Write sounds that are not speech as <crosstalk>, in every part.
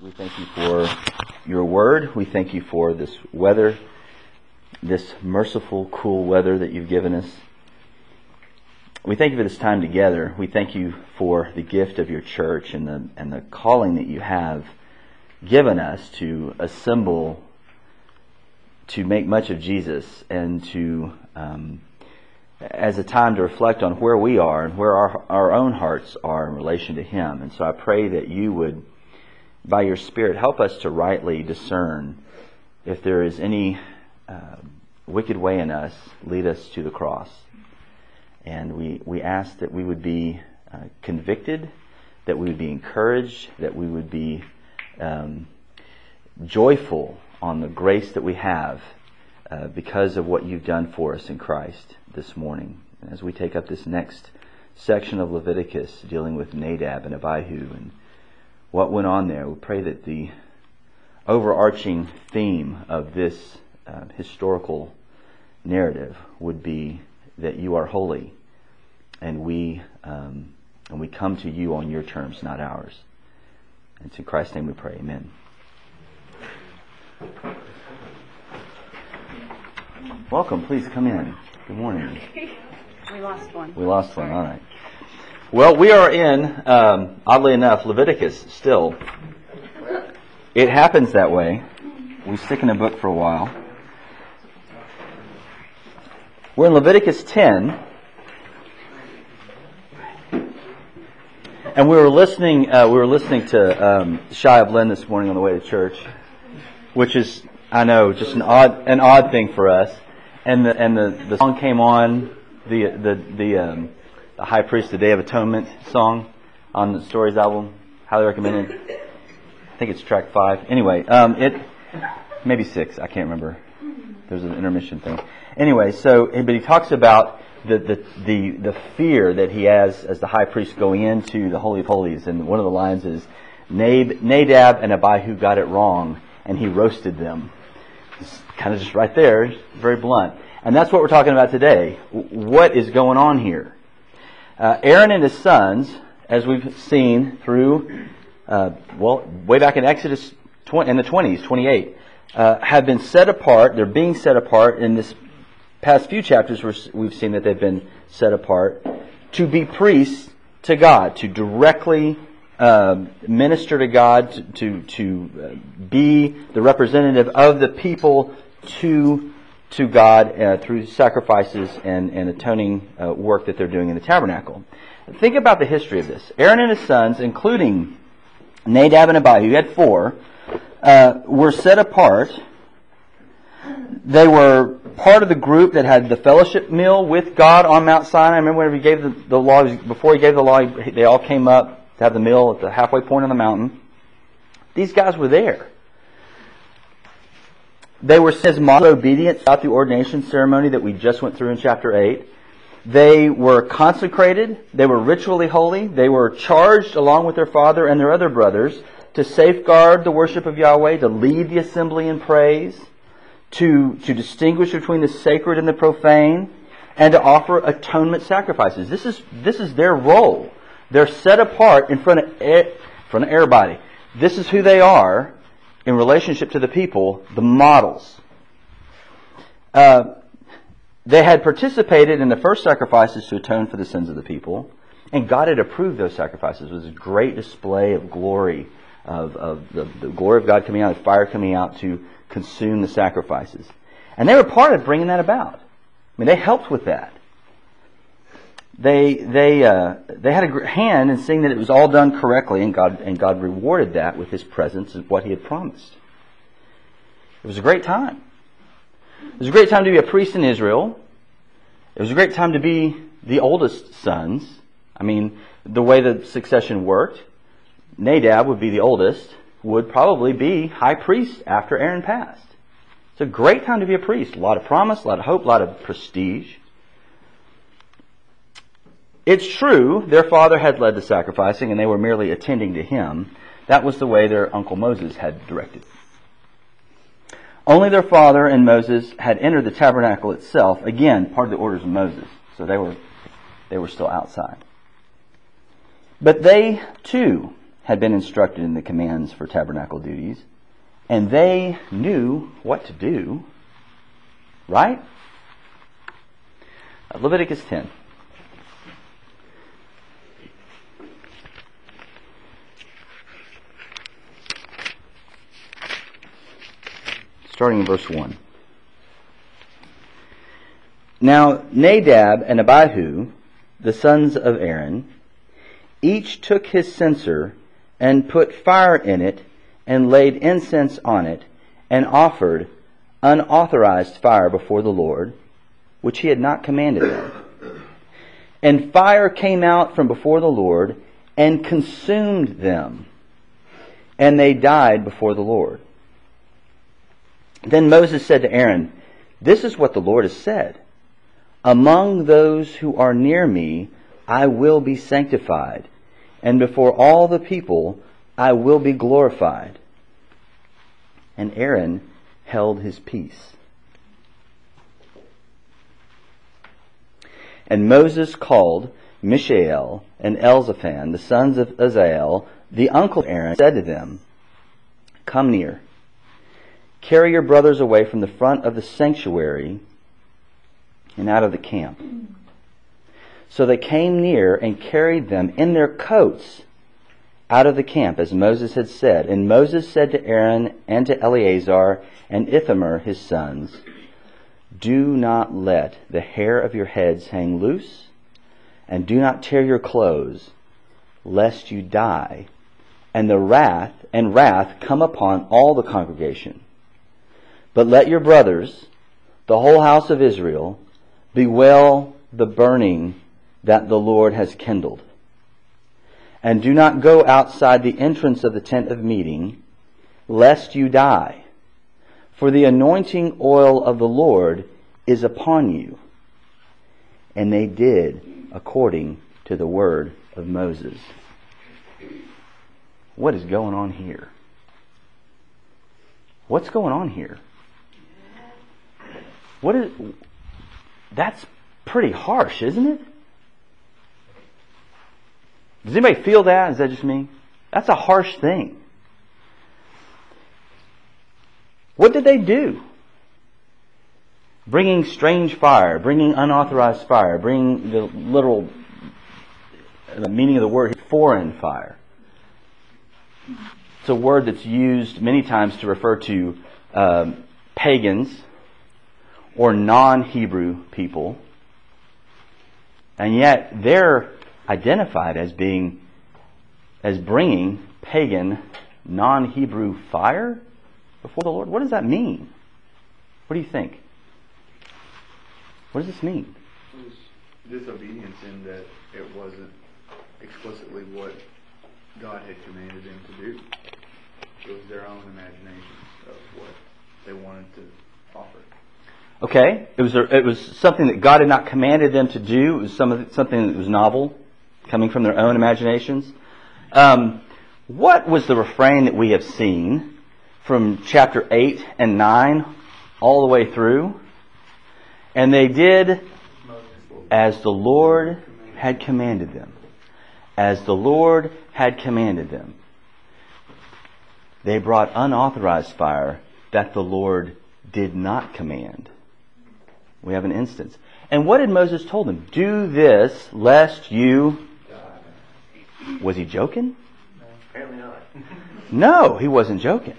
We thank you for your word. We thank you for this weather, this merciful, cool weather that you've given us. We thank you for this time together. We thank you for the gift of your church and the, and the calling that you have given us to assemble, to make much of Jesus, and to, um, as a time to reflect on where we are and where our, our own hearts are in relation to Him. And so I pray that you would by your Spirit, help us to rightly discern if there is any uh, wicked way in us, lead us to the cross. And we, we ask that we would be uh, convicted, that we would be encouraged, that we would be um, joyful on the grace that we have uh, because of what you've done for us in Christ this morning. As we take up this next section of Leviticus dealing with Nadab and Abihu and what went on there. We pray that the overarching theme of this uh, historical narrative would be that you are holy, and we um, and we come to you on your terms, not ours. And it's in Christ's name we pray. Amen. Welcome. Please come in. Good morning. <laughs> We lost one. We lost one. All right. Well, we are in, um, oddly enough, Leviticus still. It happens that way. We stick in a book for a while. We're in Leviticus 10. And we were listening, uh, we were listening to um, Shai Linne this morning on the way to church, which is, I know, just an odd, an odd thing for us. And the, and the, the song came on, the, the, the, um, the High Priest, the Day of Atonement song on the Stories album. Highly recommended. I think it's track five. Anyway, um, it maybe six. I can't remember. There's an intermission thing. Anyway, so but he talks about the the the, the fear that he has as the high priest going into the holy of holies, and one of the lines is Nadab and Abihu got it wrong, and he roasted them. It's kind of just right there, very blunt. And that's what we're talking about today. What is going on here? Uh, Aaron and his sons, as we've seen through, uh, well, way back in Exodus 20, in the 20s, 28, uh, have been set apart. They're being set apart in this past few chapters. We've seen that they've been set apart to be priests to God, to directly uh, minister to God, to to, to uh, be the representative of the people to to God uh, through sacrifices and, and atoning uh, work that they're doing in the tabernacle. Think about the history of this. Aaron and his sons, including Nadab and Abihu, he had four, uh, were set apart. They were part of the group that had the fellowship meal with God on Mount Sinai. I remember whenever he gave the, the law, before he gave the law, they all came up to have the meal at the halfway point on the mountain. These guys were there. They were his model obedience throughout the ordination ceremony that we just went through in chapter 8. They were consecrated. They were ritually holy. They were charged along with their father and their other brothers to safeguard the worship of Yahweh, to lead the assembly in praise, to, to distinguish between the sacred and the profane, and to offer atonement sacrifices. This is, this is their role. They're set apart in front of, in front of everybody. This is who they are, in relationship to the people, the models. Uh, they had participated in the first sacrifices to atone for the sins of the people, and God had approved those sacrifices. It was a great display of glory, of, of the, the glory of God coming out, the fire coming out to consume the sacrifices. And they were part of bringing that about. I mean, they helped with that they they uh, they had a hand in seeing that it was all done correctly, and God and God rewarded that with His presence and what He had promised. It was a great time. It was a great time to be a priest in Israel. It was a great time to be the oldest sons. I mean, the way the succession worked, Nadab would be the oldest, would probably be high priest after Aaron passed. It's a great time to be a priest. A lot of promise, a lot of hope, a lot of prestige. It's true, their father had led the sacrificing and they were merely attending to him. That was the way their uncle Moses had directed. Only their father and Moses had entered the tabernacle itself, again, part of the orders of Moses. So they were, they were still outside. But they, too, had been instructed in the commands for tabernacle duties, and they knew what to do, right? Leviticus 10. Starting in verse 1. Now Nadab and Abihu, the sons of Aaron, each took his censer and put fire in it and laid incense on it and offered unauthorized fire before the Lord, which he had not commanded them. And fire came out from before the Lord and consumed them, and they died before the Lord. Then Moses said to Aaron, This is what the Lord has said. Among those who are near me, I will be sanctified, and before all the people, I will be glorified. And Aaron held his peace. And Moses called Mishael and Elzaphan, the sons of Uzziel, the uncle of Aaron, said to them, Come near. Carry your brothers away from the front of the sanctuary and out of the camp. So they came near and carried them in their coats out of the camp, as Moses had said. And Moses said to Aaron and to Eleazar and Ithamar his sons, Do not let the hair of your heads hang loose, and do not tear your clothes, lest you die, and the wrath and wrath come upon all the congregation. But let your brothers, the whole house of Israel, bewail the burning that the Lord has kindled. And do not go outside the entrance of the tent of meeting, lest you die. For the anointing oil of the Lord is upon you. And they did according to the word of Moses. What is going on here? What's going on here? What is that's pretty harsh, isn't it? Does anybody feel that? Is that just me? That's a harsh thing. What did they do? Bringing strange fire, bringing unauthorized fire, bringing the literal the meaning of the word foreign fire. It's a word that's used many times to refer to um, pagans or non-Hebrew people, and yet they're identified as being, as bringing pagan, non-Hebrew fire before the Lord. What does that mean? What do you think? What does this mean? It was disobedience in that it wasn't explicitly what God had commanded them to do. It was their own imagination of what they wanted to offer. Okay, it was a, it was something that God had not commanded them to do. It was some, something that was novel, coming from their own imaginations. Um, what was the refrain that we have seen from chapter eight and nine all the way through? And they did as the Lord had commanded them. As the Lord had commanded them. They brought unauthorized fire that the Lord did not command. We have an instance. And what did Moses told them? Do this lest you. Was he joking? No, apparently not. <laughs> no, he wasn't joking.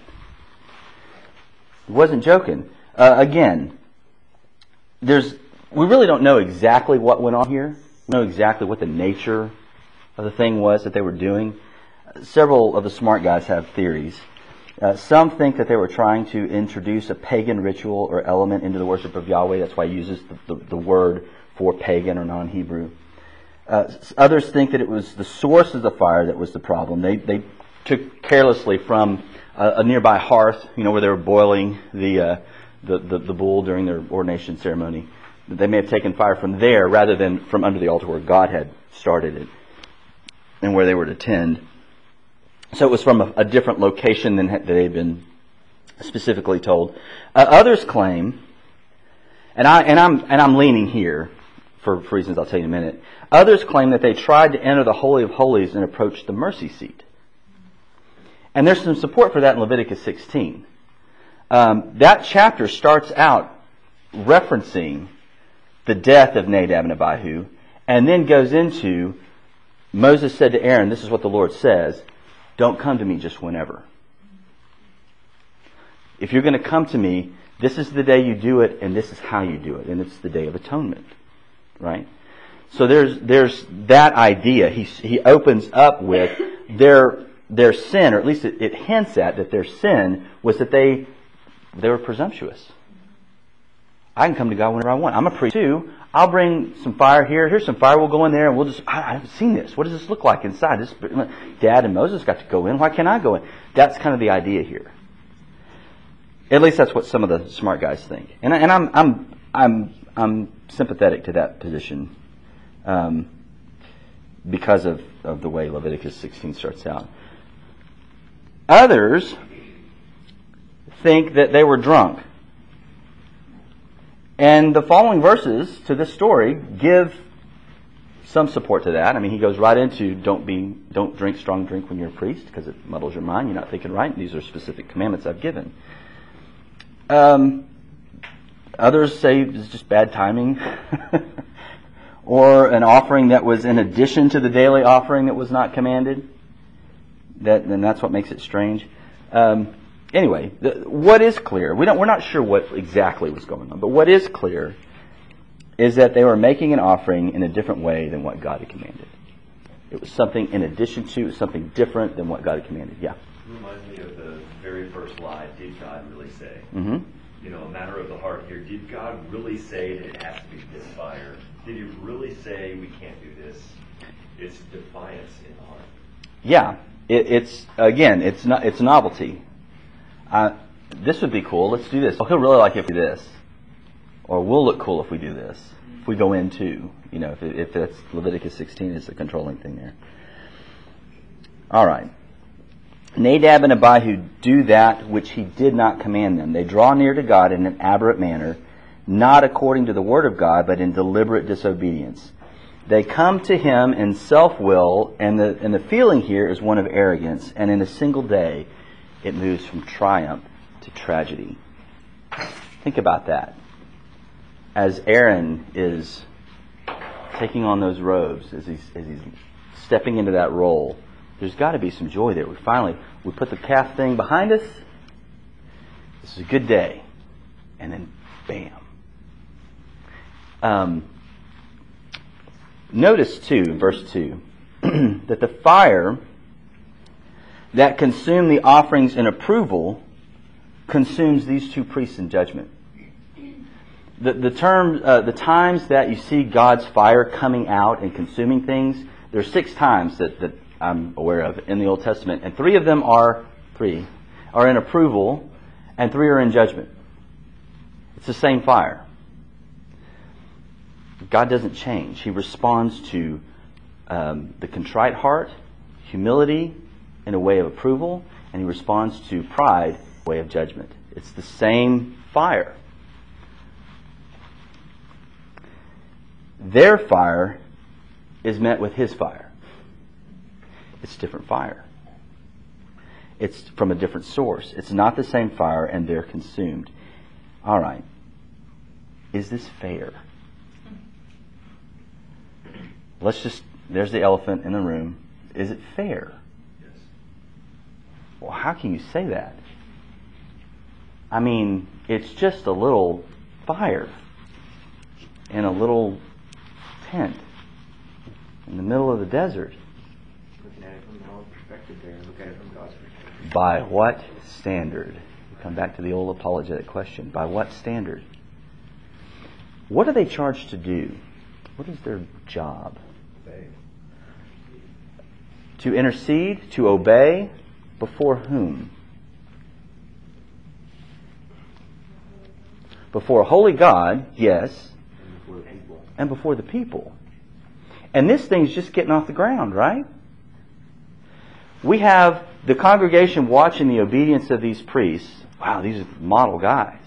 He wasn't joking. Uh, again, there's we really don't know exactly what went on here. We know exactly what the nature of the thing was that they were doing. Several of the smart guys have theories. Uh, some think that they were trying to introduce a pagan ritual or element into the worship of Yahweh. That's why he uses the, the, the word for pagan or non-Hebrew. Uh, others think that it was the source of the fire that was the problem. They, they took carelessly from a, a nearby hearth, you know, where they were boiling the, uh, the, the, the bull during their ordination ceremony. They may have taken fire from there rather than from under the altar where God had started it and where they were to tend. So it was from a, a different location than they had been specifically told. Uh, others claim, and I and I'm and I'm leaning here for, reasons I'll tell you in a minute. Others claim that they tried to enter the holy of holies and approach the mercy seat. And there's some support for that in Leviticus 16. Um, that chapter starts out referencing the death of Nadab and Abihu, and then goes into Moses said to Aaron, This is what the Lord says, don't come to me just whenever. If you're going to come to me, this is the day you do it, and this is how you do it, and it's the day of atonement, right? So there's there's that idea. He he opens up with their their sin, or at least it, it hints at that their sin was that they they were presumptuous. I can come to God whenever I want. I'm a priest too. I'll bring some fire here. Here's some fire. We'll go in there and we'll just. I, haven't seen this. What does this look like inside? This Dad and Moses got to go in. Why can't I go in? That's kind of the idea here. At least that's what some of the smart guys think, and, and I'm I'm I'm I'm sympathetic to that position, um, because of of the way Leviticus 16 starts out. Others think that they were drunk. And the following verses to this story give some support to that. I mean, he goes right into don't be, don't drink strong drink when you're a priest because it muddles your mind. You're not thinking right. These are specific commandments I've given. Um, others say it's just bad timing, <laughs> or an offering that was in addition to the daily offering that was not commanded. That and that's what makes it strange. Um, anyway, the, what is clear? We don't. We're not sure what exactly was going on, but what is clear is that they were making an offering in a different way than what God had commanded. It was something in addition to, something different than what God had commanded. Yeah. It reminds me of the very first lie. Did God really say? Mm-hmm. You know, a matter of the heart here. Did God really say that it has to be this fire? Did He really say we can't do this? It's defiance in the heart. Yeah. It, it's again, it's not. It's novelty. Uh, this would be cool. Let's do this. Oh, he'll really like if we do this, or we'll look cool if we do this. If we go in too, you know, if, if that's Leviticus 16 is the controlling thing there. All right. Nadab and Abihu do that which he did not command them. They draw near to God in an aberrant manner, not according to the word of God, but in deliberate disobedience. They come to him in self will, and the, and the feeling here is one of arrogance, and in a single day, it moves from triumph to tragedy. Think about that. As Aaron is taking on those robes, as he's, as he's stepping into that role, there's got to be some joy there. We finally we put the calf thing behind us. This is a good day, and then bam. Um, notice too, verse two, <clears throat> that the fire that consumed the offerings in approval consumes these two priests in judgment. The, the term, uh, the times that you see God's fire coming out and consuming things, there's six times that, that I'm aware of in the Old Testament, and three of them are three are in approval, and three are in judgment. It's the same fire. God doesn't change. He responds to um, the contrite heart, humility in a way of approval, and he responds to pride way of judgment. It's the same fire. Their fire is met with his fire. It's different fire. It's from a different source. It's not the same fire, and they're consumed. All right. Is this fair? Let's just, there's the elephant in the room. Is it fair? Well, how can you say that? I mean, it's just a little fire in a little tent in the middle of the desert. Looking at it from our perspective there, look at it from God's perspective. By what standard? We come back to the old apologetic question. By what standard? What are they charged to do? What is their job? Faith. To intercede, to obey, before whom? Before a holy God, yes, And before the people. and before the people. And this thing's just getting off the ground, right? We have the congregation watching the obedience of these priests. Wow, these are model guys.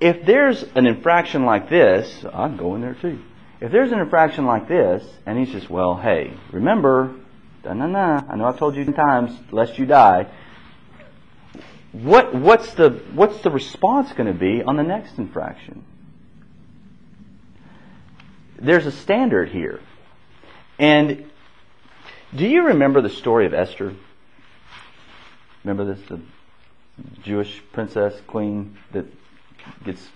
If there's an infraction like this, I'm going there too. If there's an infraction like this, and he's just, well, hey, remember, no, no, no. I know I've told you times, lest you die. What, what's the, what's the response going to be on the next infraction? There's a standard here. And do you remember the story of Esther? Remember this? The Jewish princess, queen that gets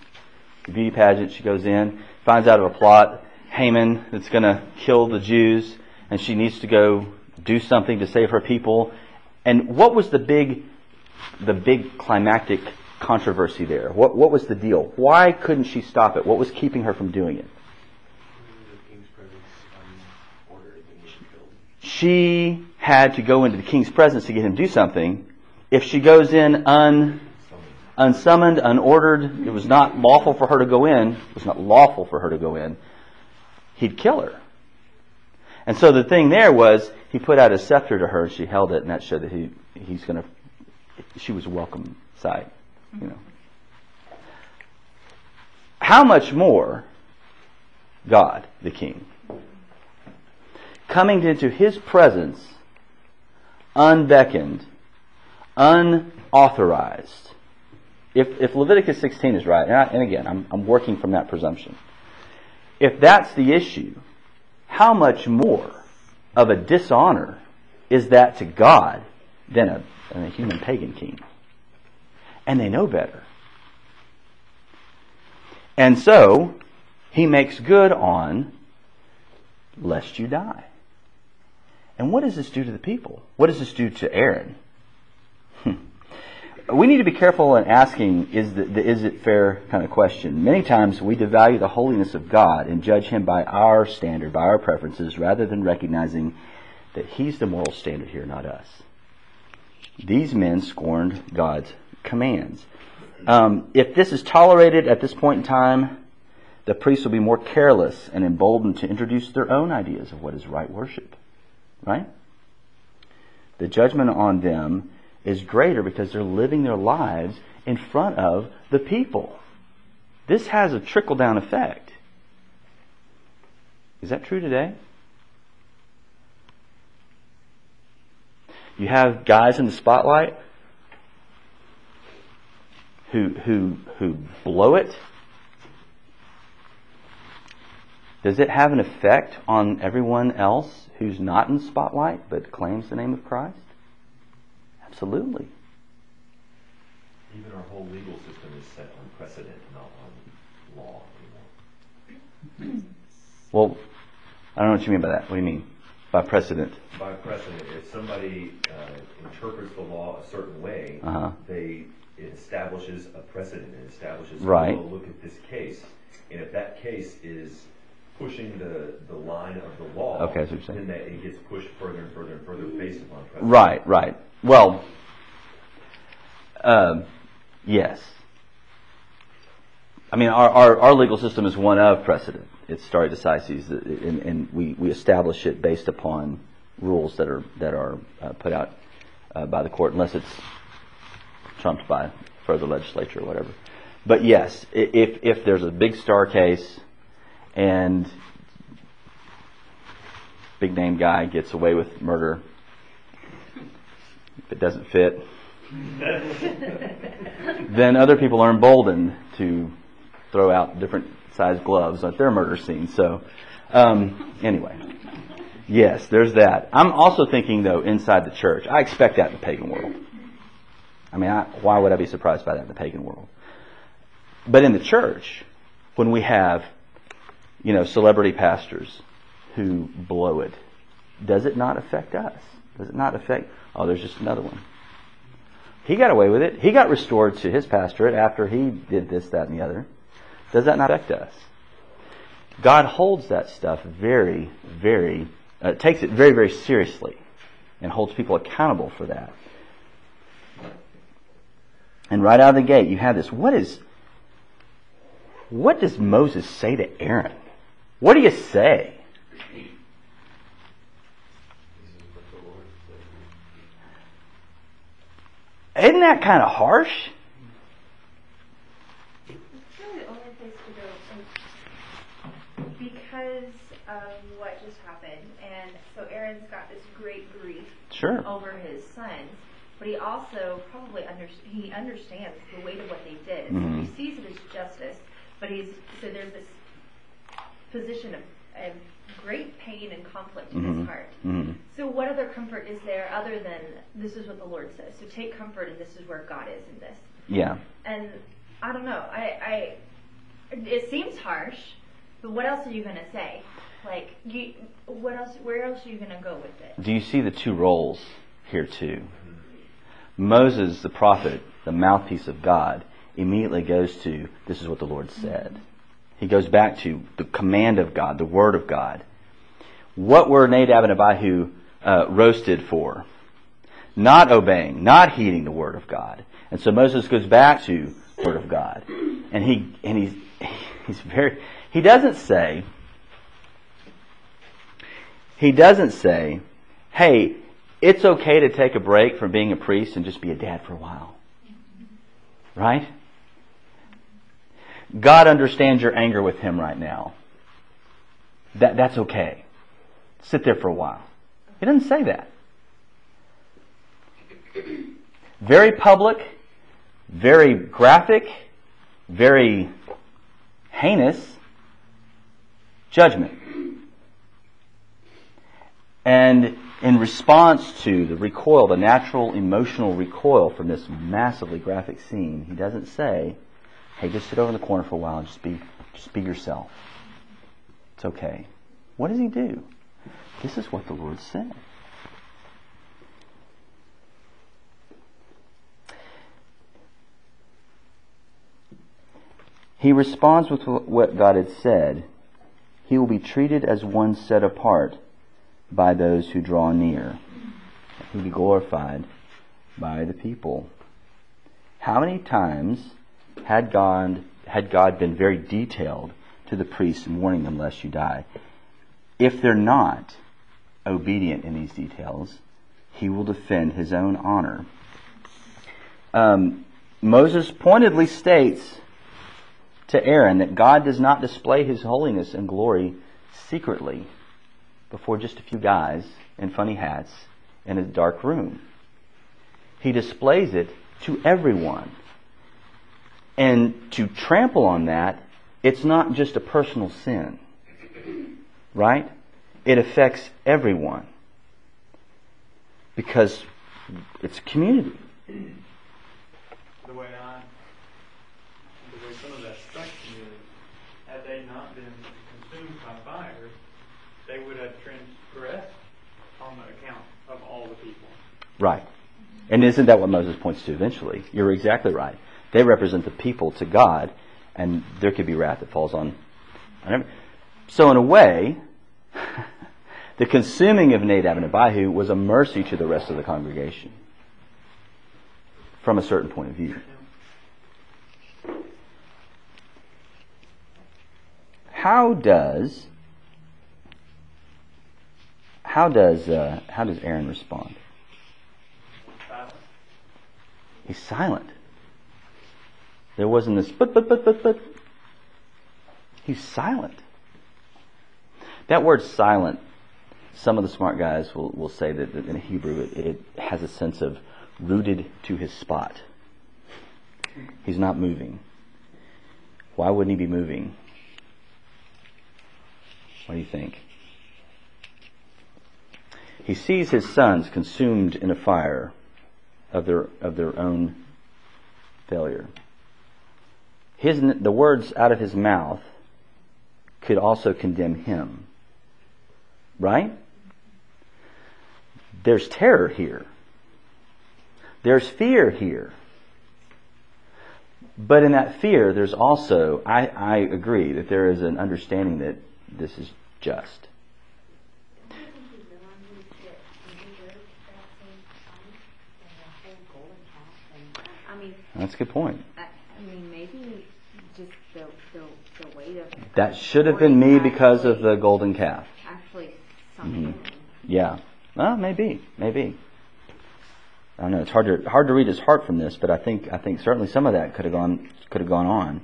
the beauty pageant. She goes in, finds out of a plot, Haman that's going to kill the Jews, and she needs to go do something to save her people. And what was the big, the big climactic controversy there? What, what was the deal? Why couldn't she stop it? What was keeping her from doing it? She had to go into the king's presence to get him to do something. If she goes in un, unsummoned, unordered, it was not lawful for her to go in. It was not lawful for her to go in. He'd kill her. And so the thing there was, he put out his scepter to her, and she held it, and that showed that he he's going to. She was a welcome sight, you know. How much more God, the King, coming into His presence, unbeckoned, unauthorized. If, if Leviticus 16 is right, and, I, and again, I'm, I'm working from that presumption. If that's the issue, how much more of a dishonor is that to God than a, than a human pagan king? And they know better. And so, he makes good on lest you die. And what does this do to the people? What does this do to Aaron? Hmm. We need to be careful in asking is, the, the, is it fair kind of question. Many times we devalue the holiness of God and judge Him by our standard, by our preferences, rather than recognizing that He's the moral standard here, not us. These men scorned God's commands. Um, if this is tolerated at this point in time, the priests will be more careless and emboldened to introduce their own ideas of what is right worship. Right? The judgment on them is greater because they're living their lives in front of the people. This has a trickle down effect. Is that true today? You have guys in the spotlight who who who blow it. Does it have an effect on everyone else who's not in spotlight but claims the name of Christ? Absolutely. Even our whole legal system is set on precedent, not on law anymore. Well, I don't know what you mean by that. What do you mean by precedent? By precedent, if somebody uh, interprets the law a certain way, Uh-huh. they it establishes a precedent. It establishes, Right. well, look at this case, and if that case is pushing the, the line of the law, Okay, that's what you're saying. then that it gets pushed further and further and further based upon precedent. Right, right. Well, um, yes. I mean, our, our, our legal system is one of precedent. It's stare decisis, and, and we, we establish it based upon rules that are that are uh, put out uh, by the court, unless it's trumped by further legislature or whatever. But yes, if if there's a big star case and big name guy gets away with murder, if it doesn't fit, then other people are emboldened to throw out different size gloves at their murder scene. So, um, anyway, yes, there's that. I'm also thinking though inside the church. I expect that in the pagan world. I mean, I, why would I be surprised by that in the pagan world? But in the church, when we have, you know, celebrity pastors who blow it, does it not affect us? Does it not affect? Oh, there's just another one. He got away with it. He got restored to his pastorate after he did this, that, and the other. Does that not affect us? God holds that stuff very, very, uh, takes it very, very seriously and holds people accountable for that. And right out of the gate, you have this. What is, what does Moses say to Aaron? What do you say? Isn't that kind of harsh? It's really the only place to go because of what just happened. And so Aaron's got this great grief Sure. over his sons, but he also probably under, he understands the weight of what they did. Mhm. He sees it as justice, but he's so there's this position of, of great pain and conflict in his heart. Mhm. So what other comfort is there other than this is what the Lord says? So take comfort and this is where God is in this. Yeah. And I don't know. I, I it seems harsh, but what else are you gonna say? Like you, what else? Where else are you gonna go with it? Do you see the two roles here too? Moses, the prophet, the mouthpiece of God, immediately goes to this is what the Lord said. He goes back to the command of God, the word of God. What were Nadab and Abihu uh, roasted for? Not obeying, not heeding the word of God. And so Moses goes back to the word of God, and he and he's he's very he doesn't say he doesn't say, hey, it's okay to take a break from being a priest and just be a dad for a while. Right? God understands your anger with him right now. That, that's okay. Sit there for a while. He doesn't say that. Very public, very graphic, very heinous judgment. And in response to the recoil, the natural emotional recoil from this massively graphic scene, he doesn't say, "Hey, just sit over in the corner for a while and just be, just be yourself." It's okay. What does he do? This is what the Lord said. He responds with what God had said. He will be treated as one set apart by those who draw near. He will be glorified by the people. How many times had God had God been very detailed to the priests and warning them lest you die? If they're not obedient in these details, he will defend his own honor. Um, Moses pointedly states to Aaron that God does not display his holiness and glory secretly before just a few guys in funny hats in a dark room. He displays it to everyone. And to trample on that, it's not just a personal sin. Right? It affects everyone. Because it's a community. the way I, the way some of that me is, had they not been consumed by fire, they would have transgressed on the account of all the people. Right. And isn't that what Moses points to eventually? You're exactly right. They represent the people to God, and there could be wrath that falls on. so, in a way, <laughs> the consuming of Nadab and Abihu was a mercy to the rest of the congregation from a certain point of view. How does how does uh, how does Aaron respond? He's silent. There wasn't this but but but but but. He's silent. That word silent, some of the smart guys will, will say that, in Hebrew it, it has a sense of rooted to his spot. He's not moving. Why wouldn't he be moving? What do you think? He sees his sons consumed in a fire of their of their own failure. His the words out of his mouth could also condemn him. Right? There's terror here. There's fear here. But in that fear, there's also, I, I agree, that there is an understanding that this is just. That's a good point. I, I mean, maybe just the, the, the weight of That should have been me because of the golden calf. actually sunk Mhm. Yeah. Well, maybe, maybe. I don't know. It's hard to hard to read his heart from this, but I think I think certainly some of that could have gone could have gone on.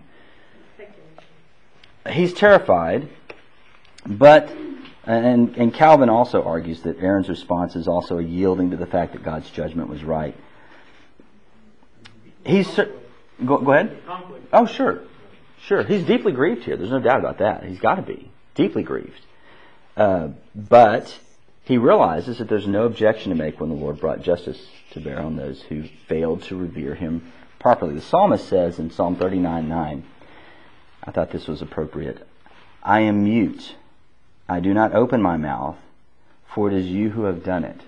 He's terrified, but And, and Calvin also argues that Aaron's response is also a yielding to the fact that God's judgment was right. He's cer- go, go ahead. Oh, sure, sure. He's deeply grieved here. There's no doubt about that. He's got to be deeply grieved. Uh, but he realizes that there's no objection to make when the Lord brought justice to bear on those who failed to revere Him properly. The psalmist says in Psalm 39:9, I thought this was appropriate. I am mute. I do not open my mouth, for it is you who have done it.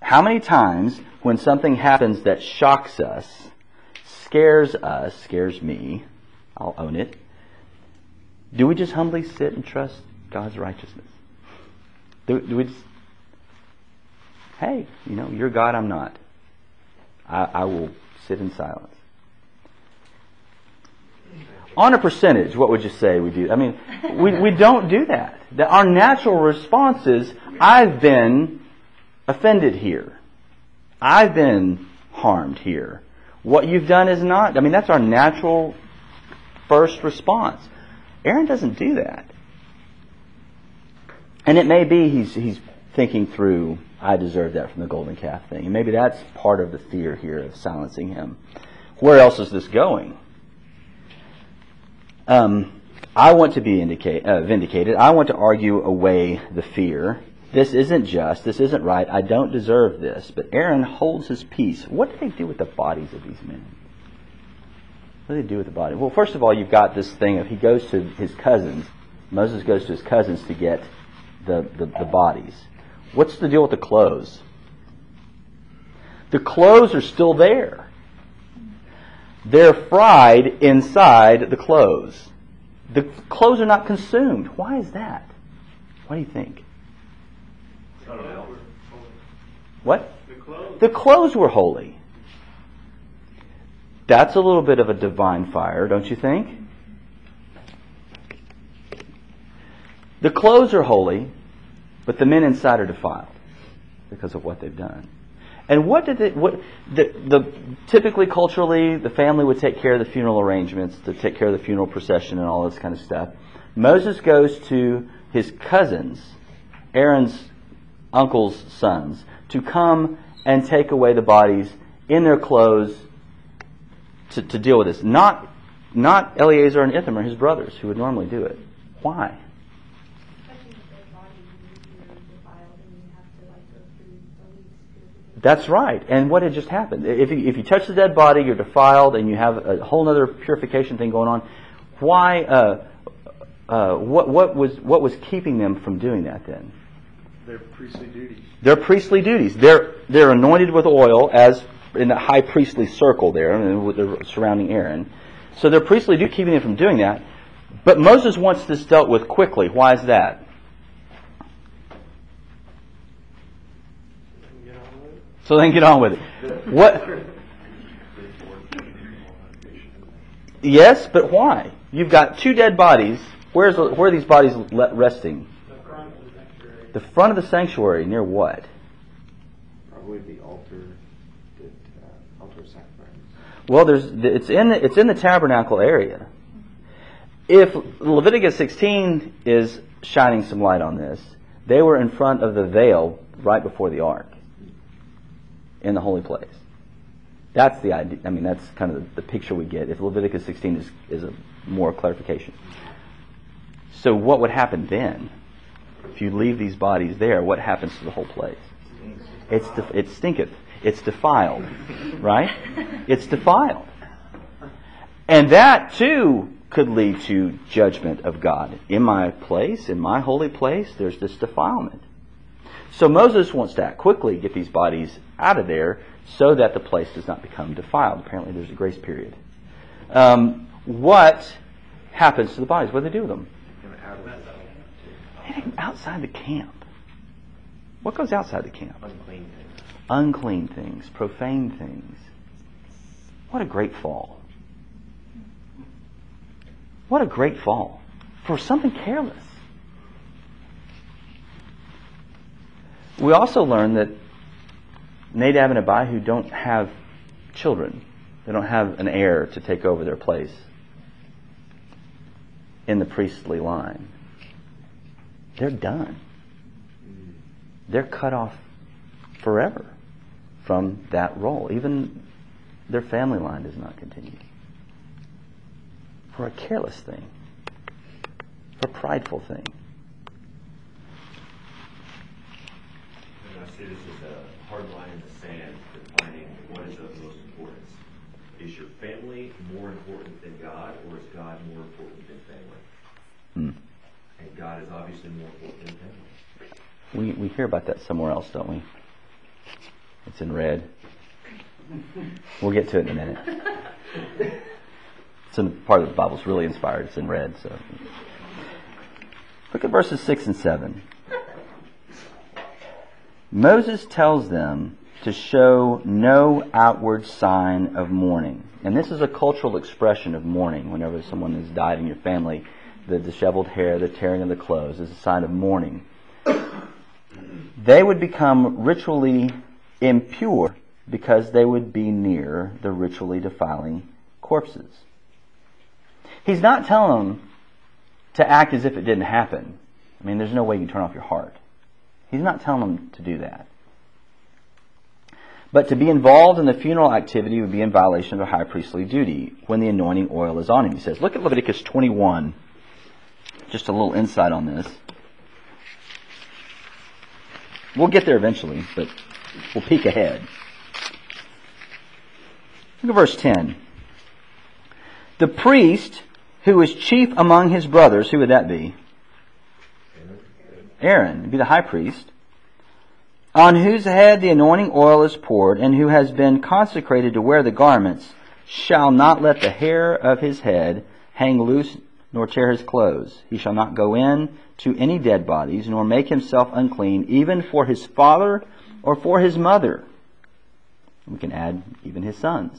How many times when something happens that shocks us, scares us, scares me, I'll own it, do we just humbly sit and trust God's righteousness? Do, do we just, hey, you know, you're God, I'm not. I, I will sit in silence. On a percentage, what would you say we do? I mean, we, we don't do that. that. Our natural response is, I've been offended here. I've been harmed here. What you've done is not. I mean, that's our natural first response. Aaron doesn't do that. And it may be he's, he's thinking through, I deserve that from the golden calf thing. And maybe that's part of the fear here of silencing him. Where else is this going? Um, I want to be indicate, uh, vindicated. I want to argue away the fear. This isn't just. This isn't right. I don't deserve this. But Aaron holds his peace. What do they do with the bodies of these men? What do they do with the body? Well, first of all, you've got this thing of he goes to his cousins. Moses goes to his cousins to get the, the, the bodies. What's the deal with the clothes? The clothes are still there. They're fried inside the clothes. The clothes are not consumed. Why is that? What do you think? I don't know. What? The clothes. The clothes were holy. That's a little bit of a divine fire, don't you think? The clothes are holy, but the men inside are defiled because of what they've done. And what did it, what, the, the, typically culturally, the family would take care of the funeral arrangements, to take care of the funeral procession and all this kind of stuff. Moses goes to his cousins, Aaron's uncle's sons, to come and take away the bodies in their clothes to, to deal with this. Not, not Eleazar and Ithamar, his brothers, who would normally do it. Why? That's right. And what had just happened? If you, if you touch the dead body, you're defiled, and you have a whole other purification thing going on. Why? Uh, uh, what, what was what was keeping them from doing that then? Their priestly duties. Their priestly duties. They're they're anointed with oil as in the high priestly circle there, with the surrounding Aaron. So their priestly duty keeping them from doing that. But Moses wants this dealt with quickly. Why is that? So then get on with it. What? Yes, but why? You've got two dead bodies. Where's where are these bodies resting? The front of the sanctuary. The front of the sanctuary, near what? Probably the altar, that, uh, altar sacrifice. Well, there's it's in the, it's in the tabernacle area. If Leviticus 16 is shining some light on this, they were in front of the veil right before the ark in the holy place. That's the idea. I mean, that's kind of the, the picture we get. If Leviticus 16 is, is a more clarification. So, what would happen then? If you leave these bodies there, what happens to the whole place? It's def- it stinketh. It's defiled, right? It's defiled, and that too could lead to judgment of God. In my place, in my holy place, there's this defilement. So Moses wants to act quickly, get these bodies out of there, so that the place does not become defiled. Apparently, there's a grace period. Um, what happens to the bodies? What do they do with them? And out of that, Them outside the camp. What goes outside the camp? Unclean things. Unclean things, profane things. What a great fall. What a great fall for something careless. We also learn that Nadab and Abihu don't have children. They don't have an heir to take over their place in the priestly line. They're done. They're cut off forever from that role. Even their family line does not continue. For a careless thing, for a prideful thing. And I see this as a hard line in the sand defining what is of most importance. Is your family more important than God, or is God more important than family? Hmm. And God is obviously more important than family. We, we hear about that somewhere else, don't we? It's in red. We'll get to it in a minute. It's in part of the Bible's really inspired. It's in red, so look at verses six and seven. Moses tells them to show no outward sign of mourning. And this is a cultural expression of mourning. Whenever someone has died in your family, the disheveled hair, the tearing of the clothes is a sign of mourning. They would become ritually impure because they would be near the ritually defiling corpses. He's not telling them to act as if it didn't happen. I mean, there's no way you can turn off your heart. He's not telling them to do that. But to be involved in the funeral activity would be in violation of the high priestly duty when the anointing oil is on him. He says, look at Leviticus 21. Just a little insight on this. We'll get there eventually, but we'll peek ahead. Look at verse 10. The priest who is chief among his brothers, who would that be? Aaron, be the high priest, on whose head the anointing oil is poured, and who has been consecrated to wear the garments, shall not let the hair of his head hang loose, nor tear his clothes. He shall not go in to any dead bodies, nor make himself unclean, even for his father or for his mother. We can add even his sons.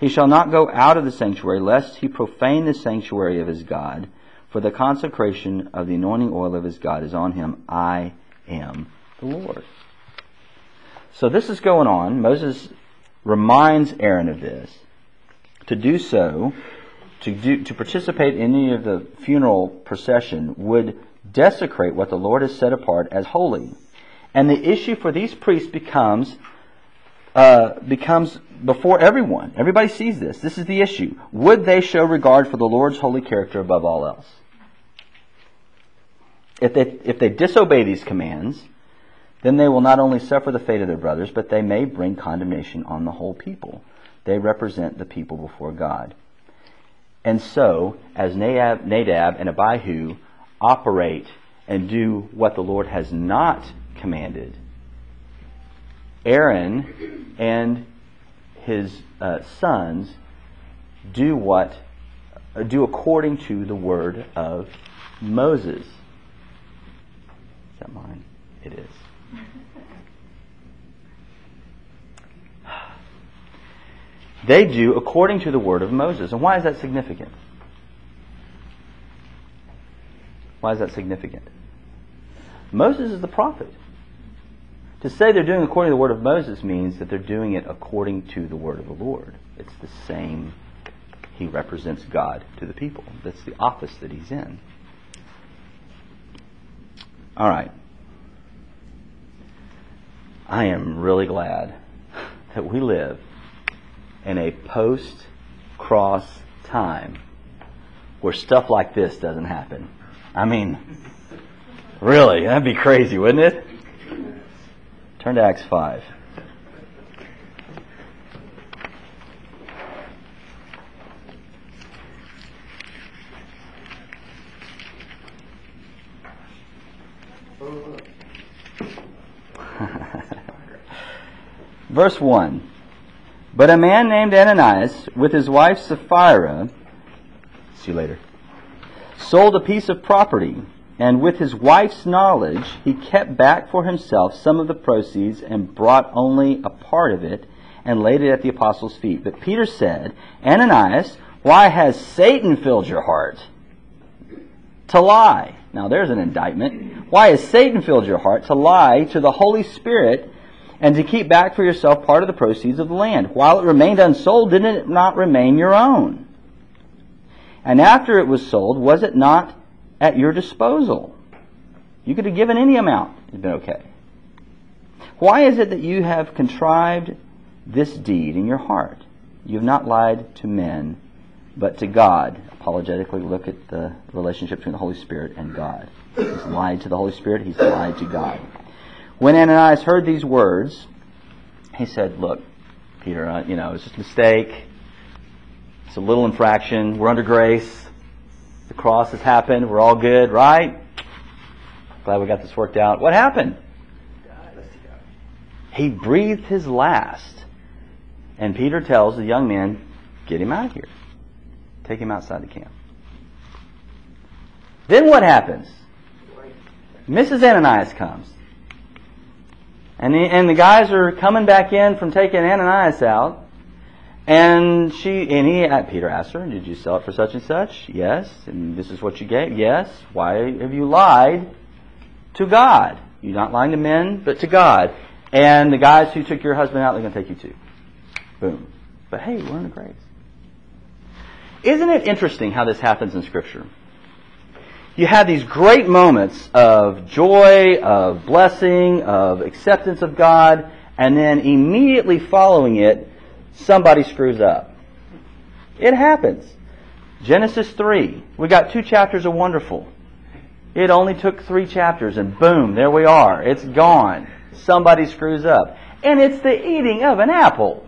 He shall not go out of the sanctuary, lest he profane the sanctuary of his God, for the consecration of the anointing oil of his God is on him. I am the Lord. So this is going on. Moses reminds Aaron of this. To do so, to, do, to participate in any of the funeral procession would desecrate what the Lord has set apart as holy. And the issue for these priests becomes uh, becomes before everyone. Everybody sees this. This is the issue. Would they show regard for the Lord's holy character above all else? If they, if they disobey these commands, then they will not only suffer the fate of their brothers, but they may bring condemnation on the whole people. They represent the people before God. And so, as Nadab, Nadab and Abihu operate and do what the Lord has not commanded, Aaron and his uh, sons do what do according to the word of Moses. Is that mine? It is. They do according to the word of Moses. And why is that significant? Why is that significant? Moses is the prophet. To say they're doing according to the word of Moses means that they're doing it according to the word of the Lord. It's the same. He represents God to the people. That's the office that he's in. All right. I am really glad <laughs> that we live in a post cross time where stuff like this doesn't happen. I mean, really, that'd be crazy, wouldn't it? Turn to Acts 5. <laughs> Verse 1. But a man named Ananias, with his wife Sapphira, see you later, sold a piece of property, and with his wife's knowledge, he kept back for himself some of the proceeds and brought only a part of it and laid it at the apostles' feet. But Peter said, Ananias, why has Satan filled your heart to lie? Now there's an indictment. Why has Satan filled your heart to lie to the Holy Spirit and to keep back for yourself part of the proceeds of the land. While it remained unsold, didn't it not remain your own? And after it was sold, was it not at your disposal? You could have given any amount. It'd been okay. Why is it that you have contrived this deed in your heart? You have not lied to men, but to God. Apologetically look at the relationship between the Holy Spirit and God. He's lied to the Holy Spirit, he's lied to God. When Ananias heard these words, he said, Look, Peter, uh, you know, it's just a mistake. It's a little infraction. We're under grace. The cross has happened. We're all good, right? Glad we got this worked out. What happened? He breathed his last. And Peter tells the young man, Get him out of here. Take him outside the camp. Then what happens? Mrs. Ananias comes. And the, and the guys are coming back in from taking Ananias out. And she and he uh, Peter asked her, "Did you sell it for such and such?" Yes. And this is what you gave. Yes. Why have you lied to God? You're not lying to men, but to God. And the guys who took your husband out, they're going to take you too. Boom. But hey, we're in the grace. Isn't it interesting how this happens in Scripture? You have these great moments of joy, of blessing, of acceptance of God, and then immediately following it, somebody screws up. It happens. Genesis 3. We got two chapters of wonderful. It only took three chapters, and boom, there we are. It's gone. Somebody screws up. And it's the eating of an apple,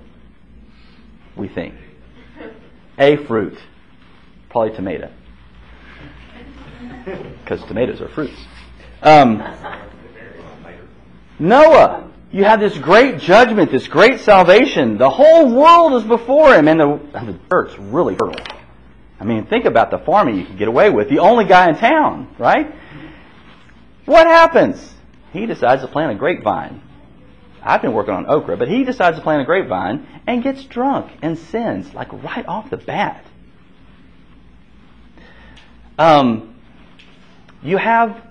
we think. A fruit. Probably tomato. Because tomatoes are fruits. Um, Noah, you have this great judgment, this great salvation. The whole world is before him, and the, the dirt's really fertile. I mean, think about the farming you can get away with. The only guy in town, right? What happens? He decides to plant a grapevine. I've been working on okra, but he decides to plant a grapevine and gets drunk and sins, like right off the bat. Um, you have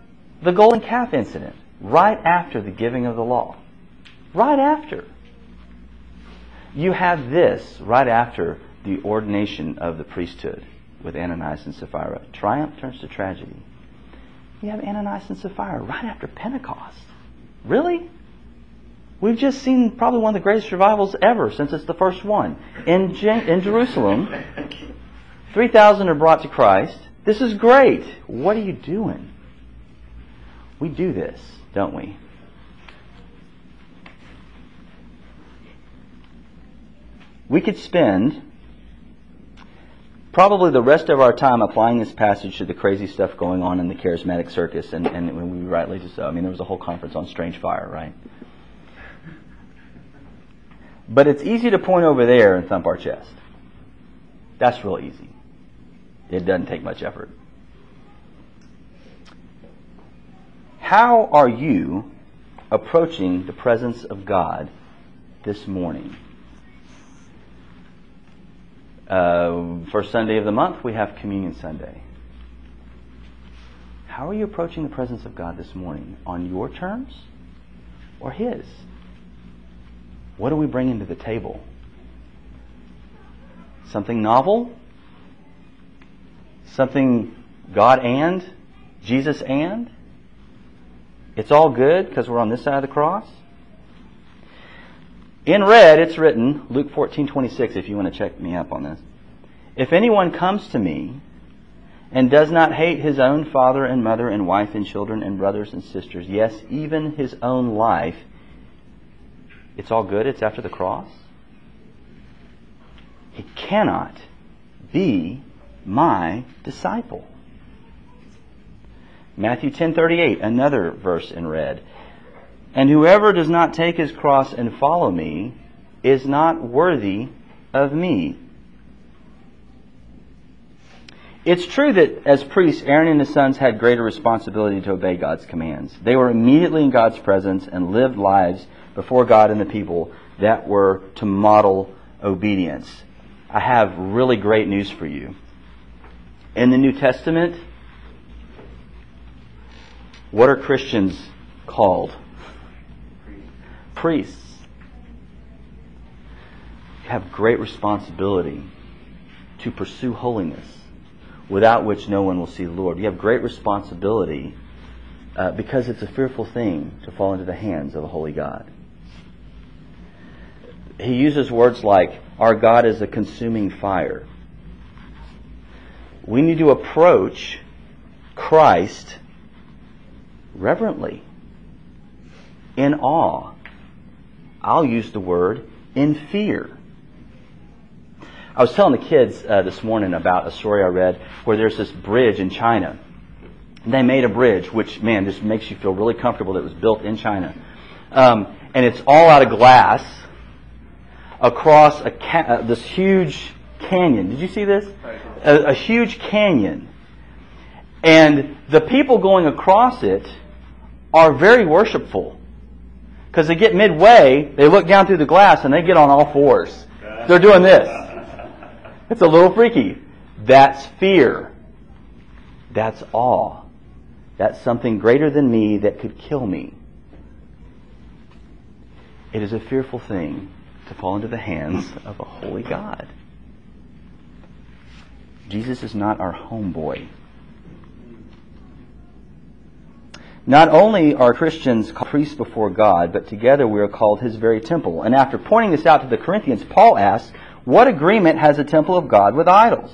the golden calf incident right after the giving of the law. Right after. You have this right after the ordination of the priesthood with Ananias and Sapphira. Triumph turns to tragedy. You have Ananias and Sapphira right after Pentecost. Really? We've just seen probably one of the greatest revivals ever since it's the first one. In, Je- in Jerusalem, 3,000 are brought to Christ. This is great. What are you doing? We do this, don't we? We could spend probably the rest of our time applying this passage to the crazy stuff going on in the charismatic circus, and, and we rightly so. I mean, there was a whole conference on strange fire, right? But it's easy to point over there and thump our chest. That's real easy. It doesn't take much effort. How are you approaching the presence of God this morning? Uh, first Sunday of the month, we have Communion Sunday. How are you approaching the presence of God this morning? On your terms or His? What are we bringing to the table? Something novel? Something God and? Jesus and? It's all good because we're on this side of the cross? In red, it's written, Luke 14, 26, if you want to check me up on this. If anyone comes to me and does not hate his own father and mother and wife and children and brothers and sisters, yes, even his own life, it's all good, it's after the cross. He cannot be my disciple. Matthew 10:38, another verse in red. And whoever does not take his cross and follow me is not worthy of me. It's true that as priests, Aaron and his sons had greater responsibility to obey God's commands. They were immediately in God's presence and lived lives before God and the people that were to model obedience. I have really great news for you. In the New Testament, what are Christians called? Priests. You have great responsibility to pursue holiness, without which no one will see the Lord. You have great responsibility uh, because it's a fearful thing to fall into the hands of a holy God. He uses words like, Our God is a consuming fire. We need to approach Christ reverently, in awe. I'll use the word in fear. I was telling the kids uh, this morning about a story I read where there's this bridge in China. They made a bridge, which, man, just makes you feel really comfortable that it was built in China. Um, and it's all out of glass across a ca- uh, this huge canyon. Did you see this? A, a huge canyon. And the people going across it are very worshipful. Because they get midway, they look down through the glass, and they get on all fours. They're doing this. <laughs> It's a little freaky. That's fear. That's awe. That's something greater than me that could kill me. It is a fearful thing to fall into the hands of a holy God. Jesus is not our homeboy. Not only are Christians priests before God, but together we are called his very temple. And after pointing this out to the Corinthians, Paul asks, What agreement has the temple of God with idols?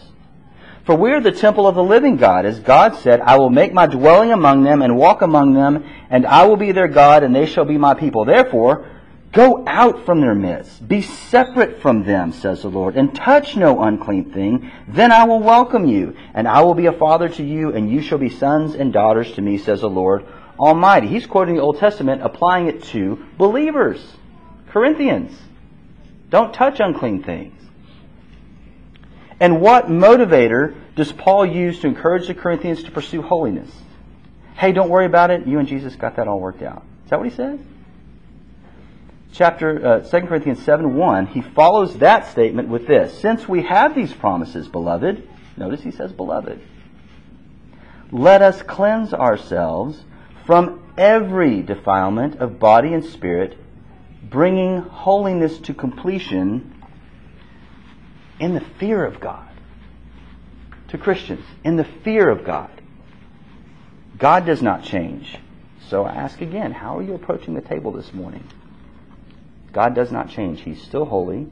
For we are the temple of the living God. As God said, I will make my dwelling among them and walk among them, and I will be their God, and they shall be my people. Therefore, Go out from their midst. Be separate from them, says the Lord, and touch no unclean thing. Then I will welcome you, and I will be a father to you, and you shall be sons and daughters to me, says the Lord Almighty. He's quoting the Old Testament, applying it to believers. Corinthians. Don't touch unclean things. And what motivator does Paul use to encourage the Corinthians to pursue holiness? Hey, don't worry about it. You and Jesus got that all worked out. Is that what he says? Chapter uh, 2 Corinthians 7 1, he follows that statement with this. Since we have these promises, beloved, notice he says, beloved, let us cleanse ourselves from every defilement of body and spirit, bringing holiness to completion in the fear of God. To Christians, in the fear of God. God does not change. So I ask again, how are you approaching the table this morning? God does not change. He's still holy.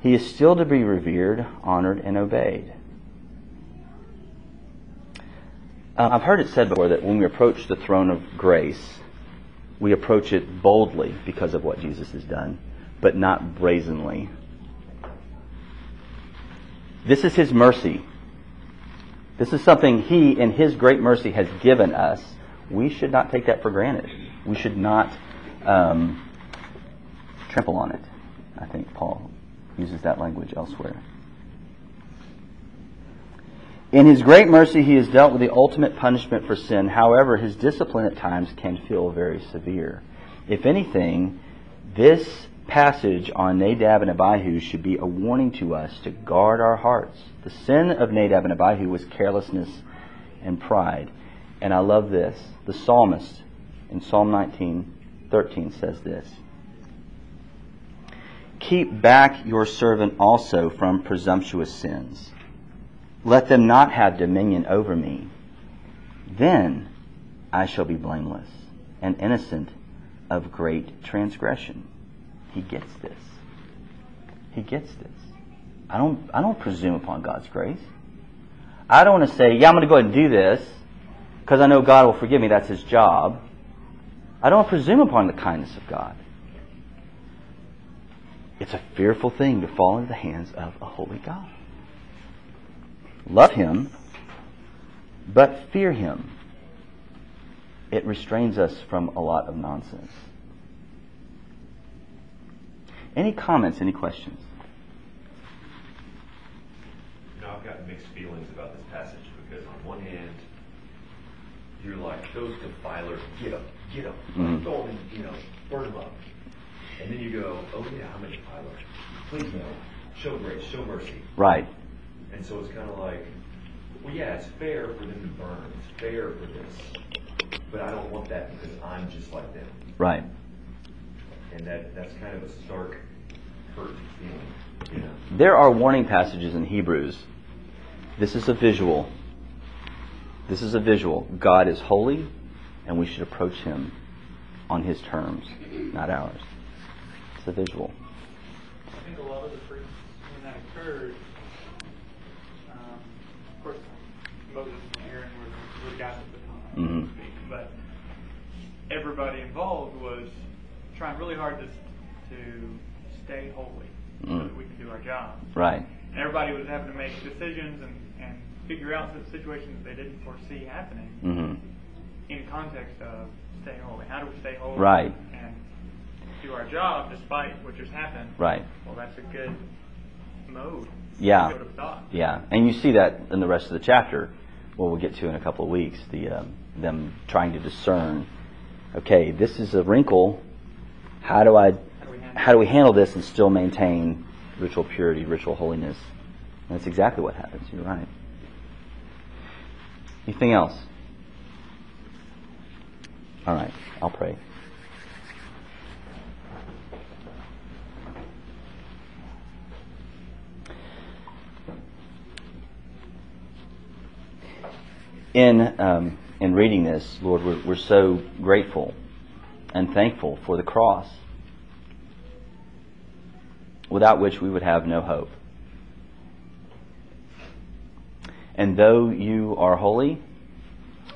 He is still to be revered, honored, and obeyed. Uh, I've heard it said before that when we approach the throne of grace, we approach it boldly because of what Jesus has done, but not brazenly. This is His mercy. This is something He, in His great mercy, has given us. We should not take that for granted. We should not um, trample on it. I think Paul uses that language elsewhere. In his great mercy, he has dealt with the ultimate punishment for sin. However, his discipline at times can feel very severe. If anything, this passage on Nadab and Abihu should be a warning to us to guard our hearts. The sin of Nadab and Abihu was carelessness and pride. And I love this. The psalmist in Psalm 19, 13 says this Keep back your servant also from presumptuous sins. Let them not have dominion over me. Then I shall be blameless and innocent of great transgression. He gets this. He gets this. I don't, I don't presume upon God's grace. I don't want to say, yeah, I'm going to go ahead and do this because I know God will forgive me. That's His job. I don't presume upon the kindness of God. It's a fearful thing to fall into the hands of a holy God. Love Him, but fear Him. It restrains us from a lot of nonsense. Any comments, any questions? You know, I've got mixed feelings about this passage because on one hand, you're like, those defilers, get them, get them, Mhm. throw them, you know, burn them up. And then you go, oh yeah, how many a defiler. Please no, show grace, show mercy. Right. And so it's kind of like, well, yeah, it's fair for them to burn. It's fair for this. But I don't want that because I'm just like them. Right. And that, that's kind of a stark, hurt feeling, you know? There are warning passages in Hebrews. This is a visual. This is a visual. God is holy. and we should approach Him on His terms, not ours. A visual. I think a lot of the priests, when that occurred, um, of course, Moses and Aaron were, were guys at the time, so Mhm. to speak, but everybody involved was trying really hard to, to stay holy so Mm. that we can do our job. Right. And everybody was having to make decisions and, and figure out the situations they didn't foresee happening hmm in context of stay holy. How do we stay holy? Right. Do our job despite what just happened. Right. Well, that's a good mode. Yeah. Yeah, and you see that in the rest of the chapter, what we'll get to in a couple of weeks. The um, them trying to discern. Okay, this is a wrinkle. How do I? How do we handle How do we handle this and still maintain ritual purity, ritual holiness? And that's exactly what happens. You're right. Anything else? All right, I'll pray. In um, in reading this, Lord, we're, we're so grateful and thankful for the cross, without which we would have no hope. And though you are holy,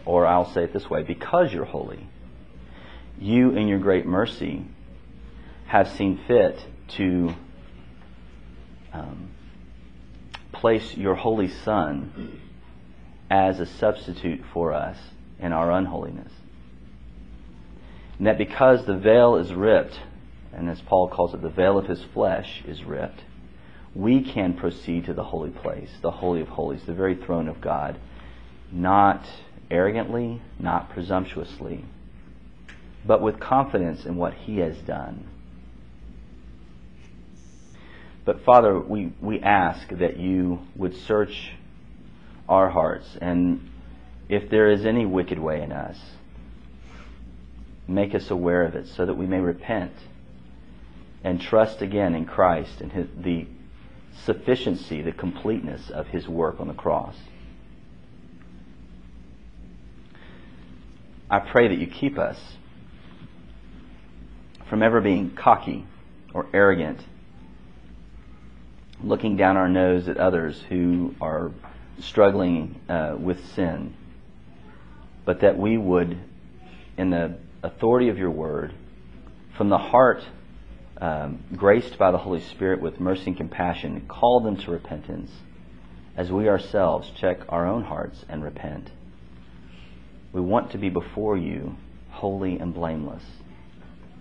or I'll say it this way, because you're holy, you in your great mercy have seen fit to um, place your holy Son as a substitute for us in our unholiness. And that because the veil is ripped, and as Paul calls it, the veil of his flesh is ripped, we can proceed to the holy place, the Holy of Holies, the very throne of God, not arrogantly, not presumptuously, but with confidence in what he has done. But Father, we, we ask that you would search our hearts, and if there is any wicked way in us, make us aware of it so that we may repent and trust again in Christ and his, the sufficiency, the completeness of his work on the cross. I pray that you keep us from ever being cocky or arrogant, looking down our nose at others who are struggling uh, with sin, but that we would, in the authority of your word, from the heart, um, graced by the Holy Spirit with mercy and compassion, call them to repentance as we ourselves check our own hearts and repent. We want to be before you holy and blameless.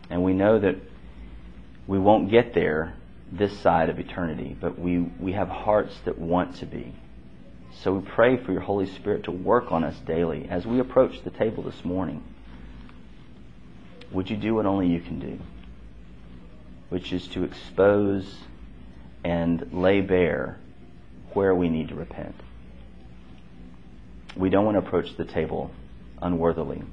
And we know that we won't get there this side of eternity, but we, we have hearts that want to be. So we pray for your Holy Spirit to work on us daily as we approach the table this morning. Would you do what only you can do? Which is to expose and lay bare where we need to repent. We don't want to approach the table unworthily.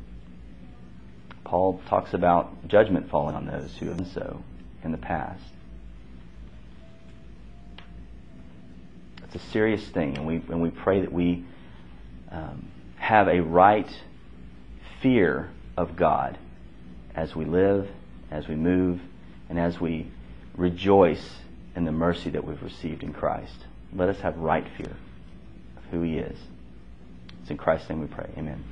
Paul talks about judgment falling on those who have done so in the past. It's a serious thing, and we, and we pray that we um, have a right fear of God as we live, as we move, and as we rejoice in the mercy that we've received in Christ. Let us have right fear of who He is. It's in Christ's name we pray. Amen.